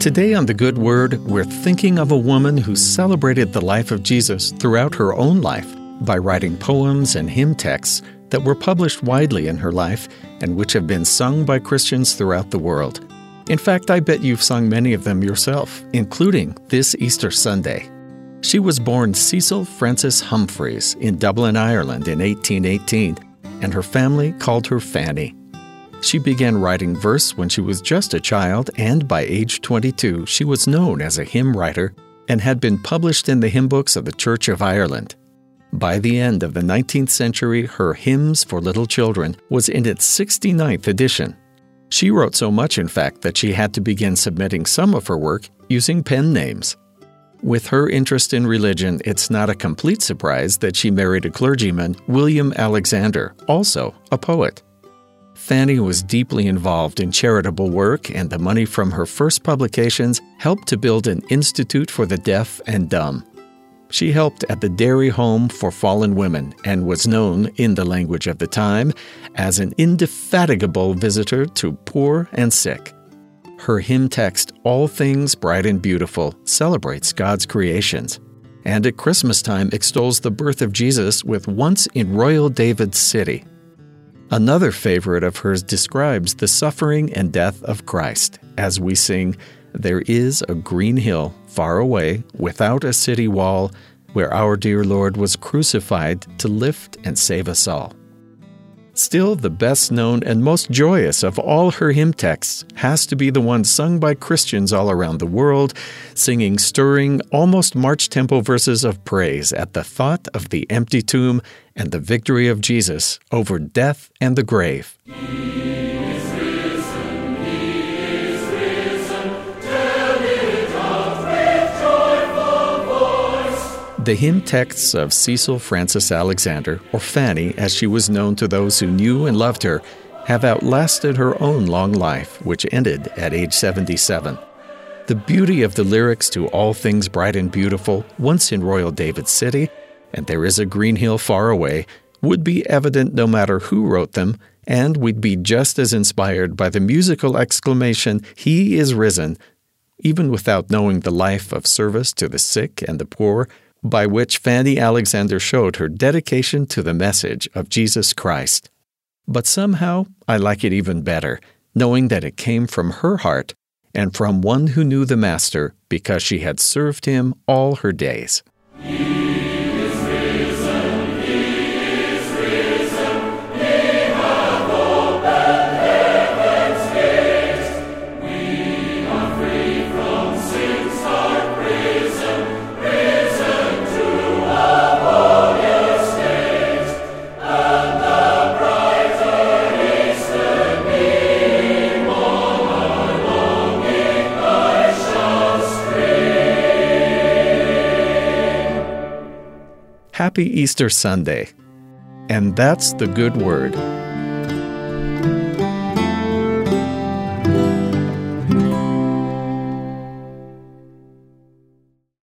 Today on The Good Word, we're thinking of a woman who celebrated the life of Jesus throughout her own life by writing poems and hymn texts that were published widely in her life and which have been sung by Christians throughout the world. In fact, I bet you've sung many of them yourself, including this Easter Sunday. She was born Cecil Frances Humphreys in Dublin, Ireland in 1818, and her family called her Fanny. She began writing verse when she was just a child, and by age 22, she was known as a hymn writer and had been published in the hymn books of the Church of Ireland. By the end of the 19th century, her Hymns for Little Children was in its 69th edition. She wrote so much, in fact, that she had to begin submitting some of her work using pen names. With her interest in religion, it's not a complete surprise that she married a clergyman, William Alexander, also a poet. Fanny was deeply involved in charitable work, and the money from her first publications helped to build an institute for the deaf and dumb. She helped at the Derry Home for Fallen Women and was known, in the language of the time, as an indefatigable visitor to poor and sick. Her hymn text, All Things Bright and Beautiful, celebrates God's creations. And at Christmas time extols the birth of Jesus with Once in Royal David's City, Another favorite of hers describes the suffering and death of Christ as we sing, There is a green hill far away, without a city wall, where our dear Lord was crucified to lift and save us all. Still, the best known and most joyous of all her hymn texts has to be the one sung by Christians all around the world, singing stirring, almost march tempo verses of praise at the thought of the empty tomb and the victory of Jesus over death and the grave. The hymn texts of Cecil Frances Alexander, or Fanny as she was known to those who knew and loved her, have outlasted her own long life, which ended at age 77. The beauty of the lyrics to All Things Bright and Beautiful, once in Royal David City, and There is a Green Hill Far Away, would be evident no matter who wrote them, and we'd be just as inspired by the musical exclamation, He is risen, even without knowing the life of service to the sick and the poor by which Fanny Alexander showed her dedication to the message of Jesus Christ. But somehow I like it even better, knowing that it came from her heart and from one who knew the Master because she had served him all her days. Happy Easter Sunday. And that's the good word.